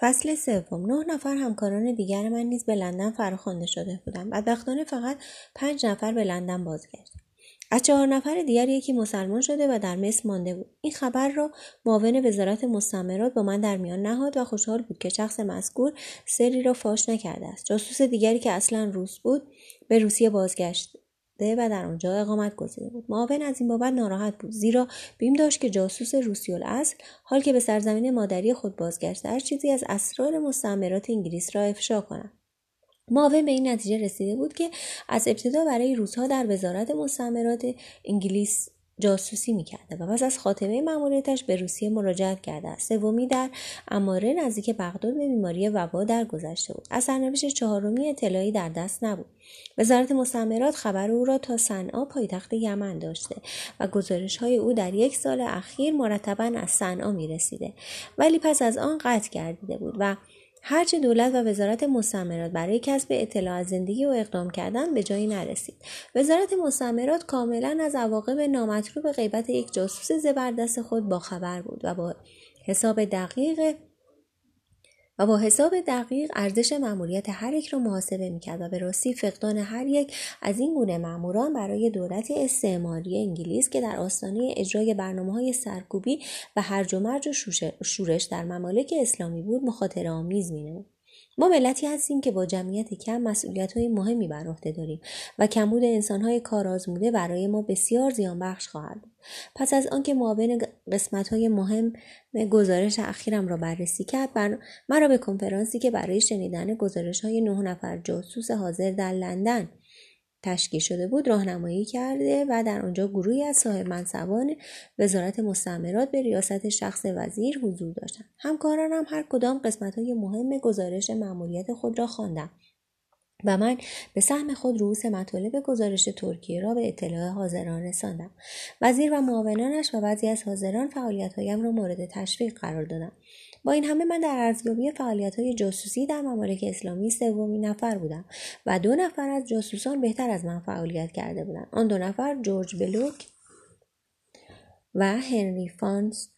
فصل سوم. نه نفر همکاران دیگر من نیز به لندن فراخوانده شده بودند بدبختانه فقط پنج نفر به لندن بازگشت. از چهار نفر دیگر یکی مسلمان شده و در مصر مانده بود. این خبر را معاون وزارت مستعمرات با من در میان نهاد و خوشحال بود که شخص مذکور سری را فاش نکرده است. جاسوس دیگری که اصلا روس بود به روسیه بازگشت. و در آنجا اقامت گزیده بود. معاون از این بابت ناراحت بود. زیرا بیم داشت که جاسوس روسی الاصل حال که به سرزمین مادری خود بازگشته هر چیزی از اسرار مستعمرات انگلیس را افشا کند. معاون به این نتیجه رسیده بود که از ابتدا برای روزها در وزارت مستعمرات انگلیس جاسوسی می‌کرده و پس از خاتمه مأموریتش به روسیه مراجعت کرده است. سومی در اماره نزدیک بغداد به بیماری وبا درگذشته بود. از سرنوشت چهارمی اطلاعی در دست نبود. وزارت مستعمرات خبر او را تا صنعا پایتخت یمن داشته و گزارش های او در یک سال اخیر مرتبا از صنعا می رسیده ولی پس از آن قطع گردیده بود و هرچه دولت و وزارت مستعمرات برای کسب اطلاع از زندگی و اقدام کردن به جایی نرسید. وزارت مستعمرات کاملا از عواقب نامطلوب غیبت یک جاسوس زبردست خود باخبر بود و با حساب دقیق و با حساب دقیق ارزش مأموریت هر یک را محاسبه می‌کرد و به راستی فقدان هر یک از این گونه مأموران برای دولت استعماری انگلیس که در آستانه اجرای برنامه های سرکوبی و هرج و مرج و شورش در ممالک اسلامی بود مخاطره آمیز مینمود. ما ملتی هستیم که با جمعیت کم مسئولیت های مهمی بر عهده داریم و کمبود انسان های کارآزموده برای ما بسیار زیان بخش خواهد پس از آنکه معاون قسمت های مهم گزارش اخیرم را بررسی کرد بر مرا به کنفرانسی که برای شنیدن گزارش های نه نفر جاسوس حاضر در لندن تشکیل شده بود راهنمایی کرده و در آنجا گروهی از صاحب منصبان وزارت مستعمرات به ریاست شخص وزیر حضور داشتند. همکارانم هر کدام قسمت های مهم گزارش مأموریت خود را خواندم و من به سهم خود رؤوس مطالب گزارش ترکیه را به اطلاع حاضران رساندم. وزیر و معاونانش و بعضی از حاضران فعالیتهایم را مورد تشویق قرار دادم با این همه من در ارزیابی فعالیت های جاسوسی در ممالک اسلامی سومین نفر بودم و دو نفر از جاسوسان بهتر از من فعالیت کرده بودند. آن دو نفر جورج بلوک و هنری فانس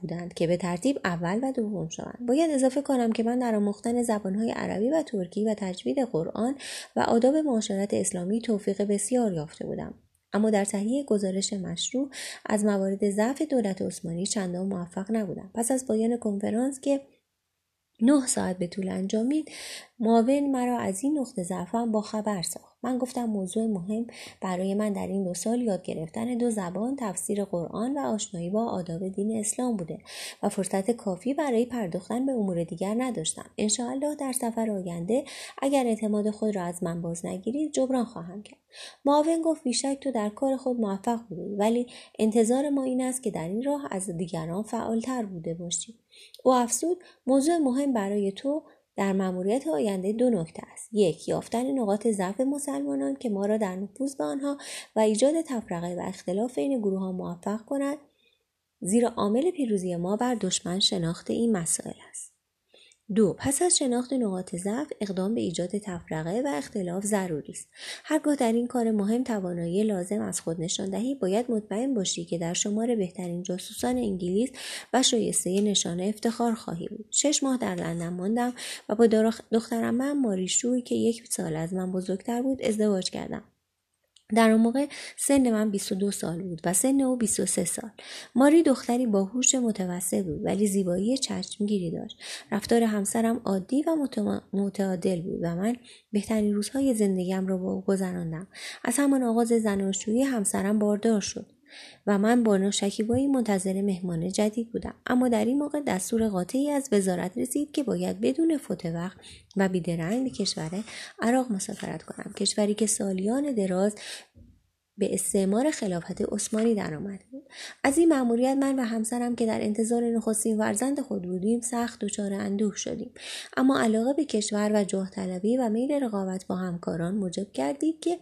بودند که به ترتیب اول و دوم شوند. باید اضافه کنم که من در آموختن زبانهای عربی و ترکی و تجوید قرآن و آداب معاشرت اسلامی توفیق بسیار یافته بودم. اما در تهیه گزارش مشروع از موارد ضعف دولت عثمانی چندان موفق نبودم. پس از پایان کنفرانس که نه ساعت به طول انجامید معاون مرا از این نقطه ضعفم با خبر ساخت. من گفتم موضوع مهم برای من در این دو سال یاد گرفتن دو زبان تفسیر قرآن و آشنایی با آداب دین اسلام بوده و فرصت کافی برای پرداختن به امور دیگر نداشتم. انشاالله در سفر آینده اگر اعتماد خود را از من باز نگیرید جبران خواهم کرد. معاون گفت بیشک تو در کار خود موفق بودی ولی انتظار ما این است که در این راه از دیگران فعالتر بوده باشی. او افزود موضوع مهم برای تو در مأموریت آینده دو نکته است. یک یافتن نقاط ضعف مسلمانان که ما را در نفوذ به آنها و ایجاد تفرقه و اختلاف بین گروه ها موفق کند زیرا عامل پیروزی ما بر دشمن شناخت این مسائل است. دو پس از شناخت نقاط ضعف اقدام به ایجاد تفرقه و اختلاف ضروری است. هرگاه در این کار مهم توانایی لازم از خود نشان دهی باید مطمئن باشی که در شمار بهترین جاسوسان انگلیس و شایسته نشانه افتخار خواهی بود. شش ماه در لندن ماندم و با دخترم من ماریشوی که یک سال از من بزرگتر بود ازدواج کردم. در آن موقع سن من 22 سال بود و سن او 23 سال. ماری دختری با هوش متوسط بود ولی زیبایی چشمگیری داشت. رفتار همسرم عادی و متعادل بود و من بهترین روزهای زندگیم را با او گذراندم. از همان آغاز زناشویی همسرم باردار شد. و من با شکیبایی منتظر مهمان جدید بودم. اما در این موقع دستور قاطعی از وزارت رسید که باید بدون فوت وقت و بیدرنگ به کشور عراق مسافرت کنم. کشوری که سالیان دراز به استعمار خلافت عثمانی درآمده بود از این مأموریت من و همسرم که در انتظار نخستین فرزند خود بودیم سخت دچار اندوه شدیم. اما علاقه به کشور و جاه طلبی و میل رقابت با همکاران موجب کردید که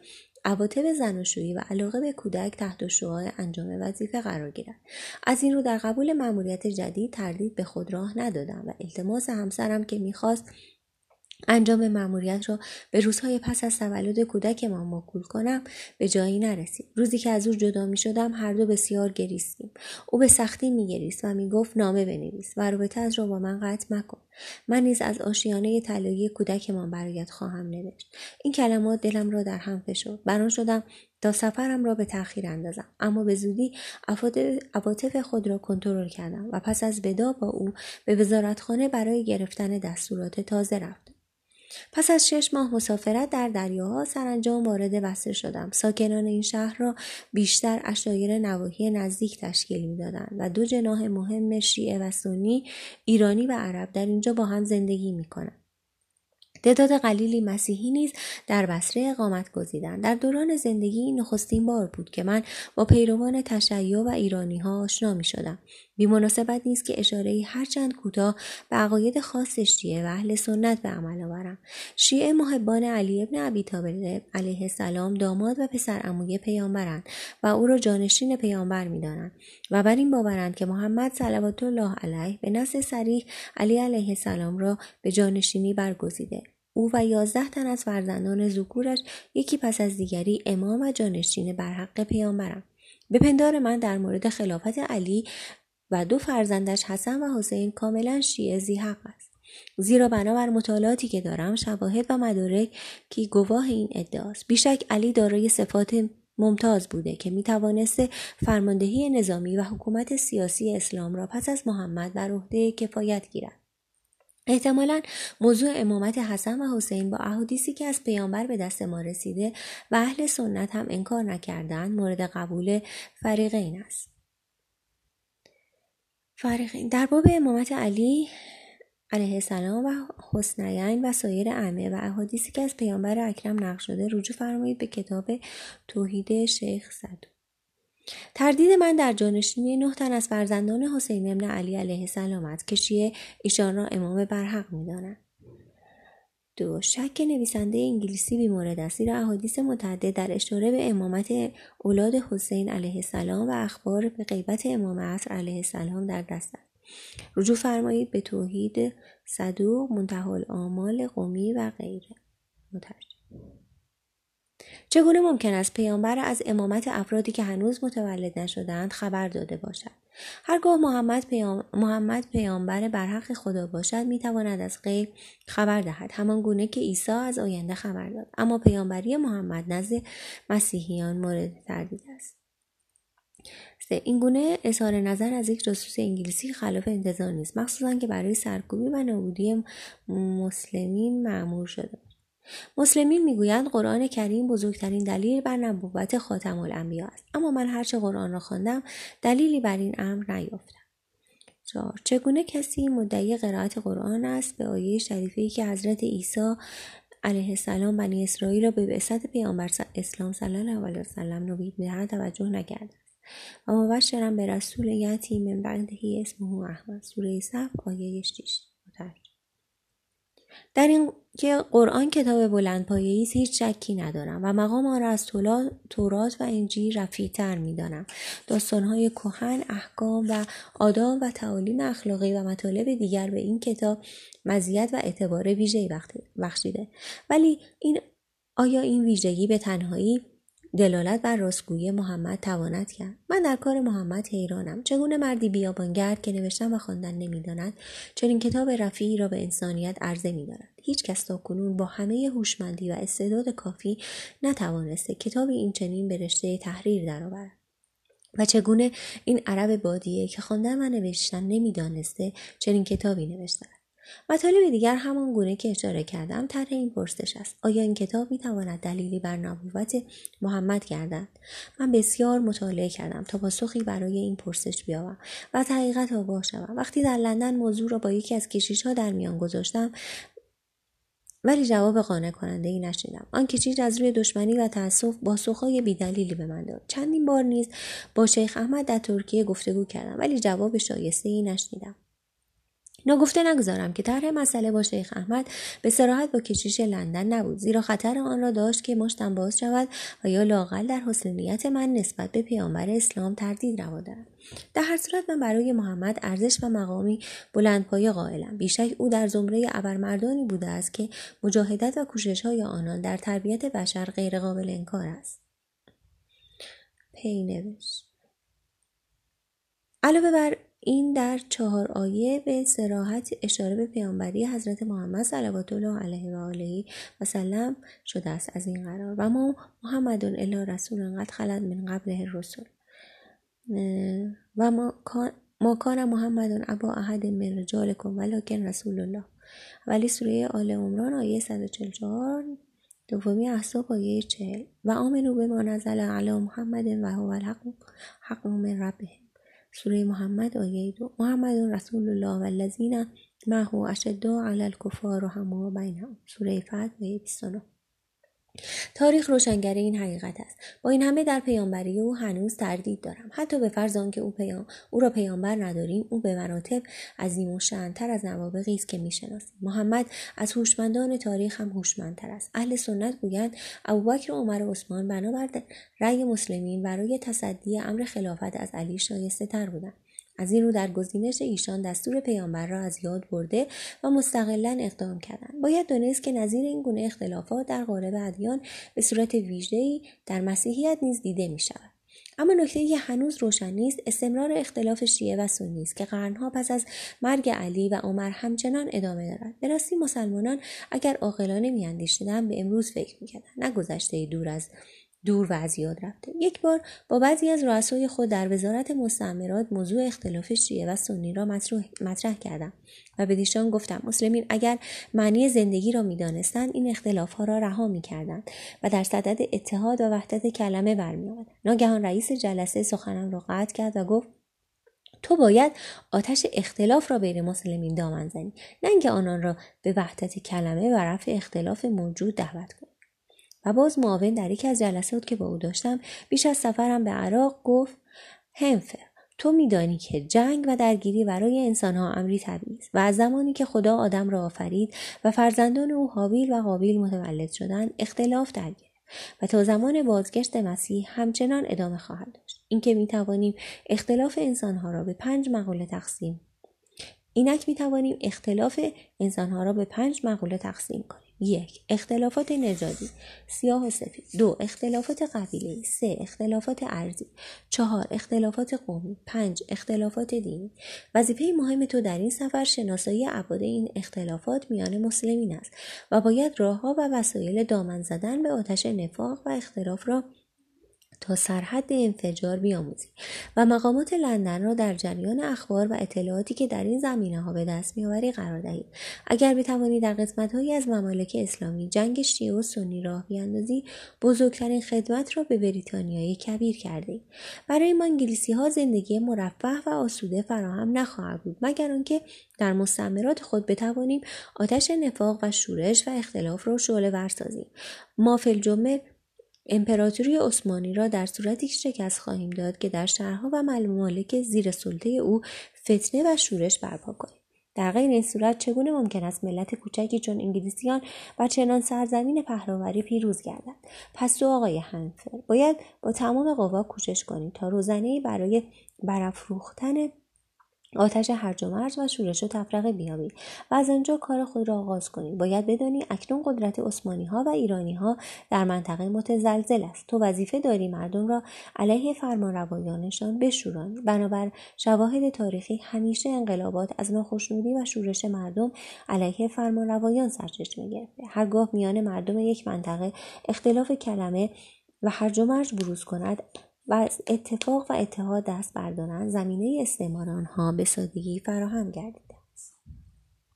عواطف زناشویی و علاقه به کودک تحت شعاع انجام وظیفه قرار گیرد. از این رو در قبول مأموریت جدید تردید به خود راه ندادم و التماس همسرم که می‌خواست انجام مأموریت را به روزهای پس از تولد کودکمان موکول کنم به جایی نرسید روزی که از او جدا می شدم هر دو بسیار گریستیم. او به سختی می گریست و می گفت نامه بنویس و رابطه را با من قطع مکن. من نیز از آشیانه طلایی کودکمان برایت خواهم نوشت. این کلمات دلم را در هم فشرد. بران شدم تا سفرم را به تأخیر اندازم. اما به زودی عواطف خود را کنترل کردم و پس از ودا با او به وزارتخانه برای گرفتن دستورات تازه رفتم. پس از شش ماه مسافرت در دریاها سرانجام وارد وسر شدم. ساکنان این شهر را بیشتر اشایر نواحی نزدیک تشکیل می‌دادند و دو جناح مهم شیعه و سنی ایرانی و عرب در اینجا با هم زندگی می‌کنند. تعداد قلیلی مسیحی نیز در بصره اقامت گزیدند. در دوران زندگی نخستین بار بود که من با پیروان تشیع و ایرانی ها آشنا می شدم بی مناسبت نیست که اشاره هرچند کوتاه به عقاید خاص شیعه و اهل سنت به عمل آورم. شیعه محبان علی ابن ابی طالب علیه السلام داماد و پسر عموی پیامبرند و او را جانشین پیامبر می‌دانند و بر این باورند که محمد صلوات الله علیه به نص سریح علی علیه السلام را به جانشینی برگزیده. او و یازده تن از فرزندان زکورش یکی پس از دیگری امام و جانشین بر حق پیامبرم. به پندار من در مورد خلافت علی و دو فرزندش حسن و حسین کاملا شیعه زی حق است. زیرا بنابر مطالعاتی که دارم شواهد و مدارک که گواه این ادعاست بیشک علی دارای صفات ممتاز بوده که می توانسته فرماندهی نظامی و حکومت سیاسی اسلام را پس از محمد بر عهده کفایت گیرد. احتمالا موضوع امامت حسن و حسین با احادیثی که از پیامبر به دست ما رسیده و اهل سنت هم انکار نکردند مورد قبول فریقین است. فریقین در باب امامت علی علیه السلام و حسنین و سایر ائمه و احادیثی که از پیامبر اکرم نقل شده رجوع فرمایید به کتاب توحید شیخ صدو تردید من در جانشینی نه تن از فرزندان حسین ابن علی علیه السلام است که شیعه ایشان را امام برحق می‌دانند. دو شک نویسنده انگلیسی بیمورد است زیرا احادیث متعدد در اشاره به امامت اولاد حسین علیه السلام و اخبار به غیبت امام عصر علیه السلام در دست است. رجوع فرمایید به توحید صدوق منتها الآمال قومی و غیره. مترجم. چگونه ممکن است پیامبر از امامت افرادی که هنوز متولد نشدهاند خبر داده باشد؟ هرگاه محمد, پیام... محمد پیامبر برحق خدا باشد می‌تواند از غیب خبر دهد. همان گونه که عیسی از آینده خبر داد. اما پیامبری محمد نزد مسیحیان مورد تردید است. این گونه اظهار نظر از یک جاسوس انگلیسی خلاف انتظار نیست مخصوصا که برای سرکوبی و نابودی مسلمین معمور شده مسلمین می‌گویند قرآن کریم بزرگترین دلیل بر نبوت خاتم الانبیا است. اما من هرچه قرآن را خواندم دلیلی بر این امر نیافتم. چهار چگونه کسی مدعی قرائت قرآن است؟ به آیه شریفه که حضرت عیسی علیه السلام بنی اسرائیل را به بعثت پیامبر اسلام صلی الله علیه وسلم نوید می‌دهد توجه نکرده است. و مبشرا به رسول یتی من بعدهی اسمه احمد. سوره صف آیه 6 در این که قرآن کتاب بلند پایه هیچ شکی ندارم و مقام آن را از تورات و انجیل رفیعتر می‌دانم داستانهای کهن احکام و آداب و تعالیم اخلاقی و مطالب دیگر به این کتاب مزیت و اعتبار ویژه‌ای بخشیده. ولی این آیا این ویژگی به تنهایی دلالت بر راستگویی محمد تواند کرد. من در کار محمد حیرانم. چگونه مردی بیابانگرد که نوشتن و خواندن نمی‌داند چنین کتاب رفیعی را به انسانیت عرضه میدارد. هیچ کس تا کنون با همه هوشمندی و استعداد کافی نتوانسته کتابی این چنین به رشته تحریر درآورد. و چگونه این عرب بادیه که خواندن و نوشتن نمی‌دانسته چنین کتابی نوشته مطالب دیگر همان گونه که اشاره کردم طرح این پرسش است. آیا این کتاب می‌تواند دلیلی بر نبوت محمد گردد؟ من بسیار مطالعه کردم تا پاسخی برای این پرسش بیابم و حقیقت آگاه شوم. وقتی در لندن موضوع را با یکی از کشیشها در میان گذاشتم ولی جواب قانع کننده ای نشنیدم آن کشیش از روی دشمنی و تاسف پاسخهای بیدلیلی به من داد. چندین بار نیز با شیخ احمد در ترکیه گفتگو کردم ولی جواب شایسته ای نشنیدم. ناگفته نگذارم که طرح مسئله با شیخ احمد به سراحت با کشیش لندن نبود زیرا خطر آن را داشت که مشتم باز شود و یا لاقل در حسن نیت من نسبت به پیامبر اسلام تردید روا دارم در هر صورت من برای محمد ارزش و مقامی بلندپایه قائلم. بیشک او در زمره ابرمردانی بوده است که مجاهدت و کوشش های آنان در تربیت بشر غیرقابل انکار است. پینوش علاوه بر این در چهار آیه به سراحت اشاره به پیامبری حضرت محمد صلوات الله علیه و آله و سلم شده است از این قرار. و ما محمد الا رسول قد خلد من قبله الرسل. و ما کان محمد ابا احد من رجالکم ولکن رسول الله. ولی سوره آل عمران آیه 144 دومی احساب آیه 40 و آمنو به ما نزل علی محمد و هو الحق حق من ربهم سوره محمد آیه دو. محمد رسول الله و الذین معه اشداء علی الکفار و همه بینهم. سوره فتح آیه 29 تاریخ روشنگر این حقیقت است. با این همه در پیامبری او هنوز تردید دارم. حتی به فرض آنکه او, پیام... او را پیامبر نداریم او به مراتب عظیم و شنتر از نوابقی است که می‌شناسیم. محمد از هوشمندان تاریخ هم هوشمندتر است. اهل سنت گویند ابوبکر و عمر و عثمان بنابر رأی مسلمین برای تصدی امر خلافت از علی شایسته تر بودند. از این رو در گزینش ایشان دستور پیامبر را از یاد برده و مستقلا اقدام کردند. باید دانست که نظیر این گونه اختلافات در قالب ادیان به صورت ویژه‌ای در مسیحیت نیز دیده می شود. اما نکته که هنوز روشن نیست استمرار اختلاف شیعه و سنی است که قرنها پس از مرگ علی و عمر همچنان ادامه دارد. به راستی مسلمانان اگر عاقلانه میاندیشیدند به امروز فکر می‌کردند. نه گذشته دور از دور و از یاد رفته. یک بار با بعضی از رؤسای خود در وزارت مستعمرات موضوع اختلاف شیعه و سنی را مطرح کردم و به دیشان گفتم مسلمین اگر معنی زندگی را می‌دانستند این اختلاف ها را رها می‌کردند و در صدد اتحاد و وحدت کلمه برمیآمدند ناگهان رئیس جلسه سخنم را قطع کرد و گفت تو باید آتش اختلاف را بین مسلمین دامن زنی نه اینکه آنان را به وحدت کلمه و رفع اختلاف موجود دعوت کنی. و باز معاون در یکی از جلسات که با او داشتم. بیش از سفرم به عراق گفت هنفر تو میدانی که جنگ و درگیری برای انسانها امری طبیعی است و از زمانی که خدا آدم را آفرید و فرزندان او حابیل و قابیل متولد شدند اختلاف در و تا زمان بازگشت مسیح همچنان ادامه خواهد داشت. اینکه می توانیم اختلاف انسانها را به پنج مقوله تقسیم اینک می توانیم اختلاف انسانها را به پنج مقوله تقسیم کنیم. یک اختلافات نژادی سیاه و سفید. دو اختلافات قبیله سه اختلافات ارزی چهار اختلافات قومی. پنج اختلافات دینی. وظیفه مهم تو در این سفر شناسایی ابعاد این اختلافات میان مسلمین است و باید راهها و وسایل دامن زدن به آتش نفاق و اختلاف را تا سرحد انفجار بیاموزی و مقامات لندن را در جریان اخبار و اطلاعاتی که در این زمینه ها به دست میآوری قرار دهید. اگر بتوانی در قسمت هایی از ممالک اسلامی جنگ شیعه و سنی راه بیاندازی بزرگترین خدمت را به بریتانیای کبیر کرده برای ما انگلیسی ها زندگی مرفه و آسوده فراهم نخواهد بود مگر آنکه در مستعمرات خود بتوانیم آتش نفاق و شورش و اختلاف را شعله ور سازیم. ما فی امپراتوری عثمانی را در صورتی شکست خواهیم داد که در شهرها و ممالک زیر سلطه او فتنه و شورش برپا کنیم. در غیر این صورت چگونه ممکن است ملت کوچکی چون انگلیسیان و چنان سرزمین پهلاوری پیروز گردد؟ پس تو آقای هنفر باید با تمام قوا کوشش کنید تا روزنهای برای برافروختن آتش هرج و مرج و شورش و تفرقه بیابید و از آنجا کار خود را آغاز کنید باید بدانی اکنون قدرت عثمانی ها و ایرانی ها در منطقه متزلزل است. تو وظیفه داری مردم را علیه فرمانروایانشان بشورانی. بنابر شواهد تاریخی همیشه انقلابات از ناخشنودی و شورش مردم علیه فرمانروایان سرچشمه گرفته. هرگاه میان مردم یک منطقه اختلاف کلمه و هرج و مرج بروز کند و از اتفاق و اتحاد دست بردارند زمینه استعمار آنها به سادگی فراهم گردید.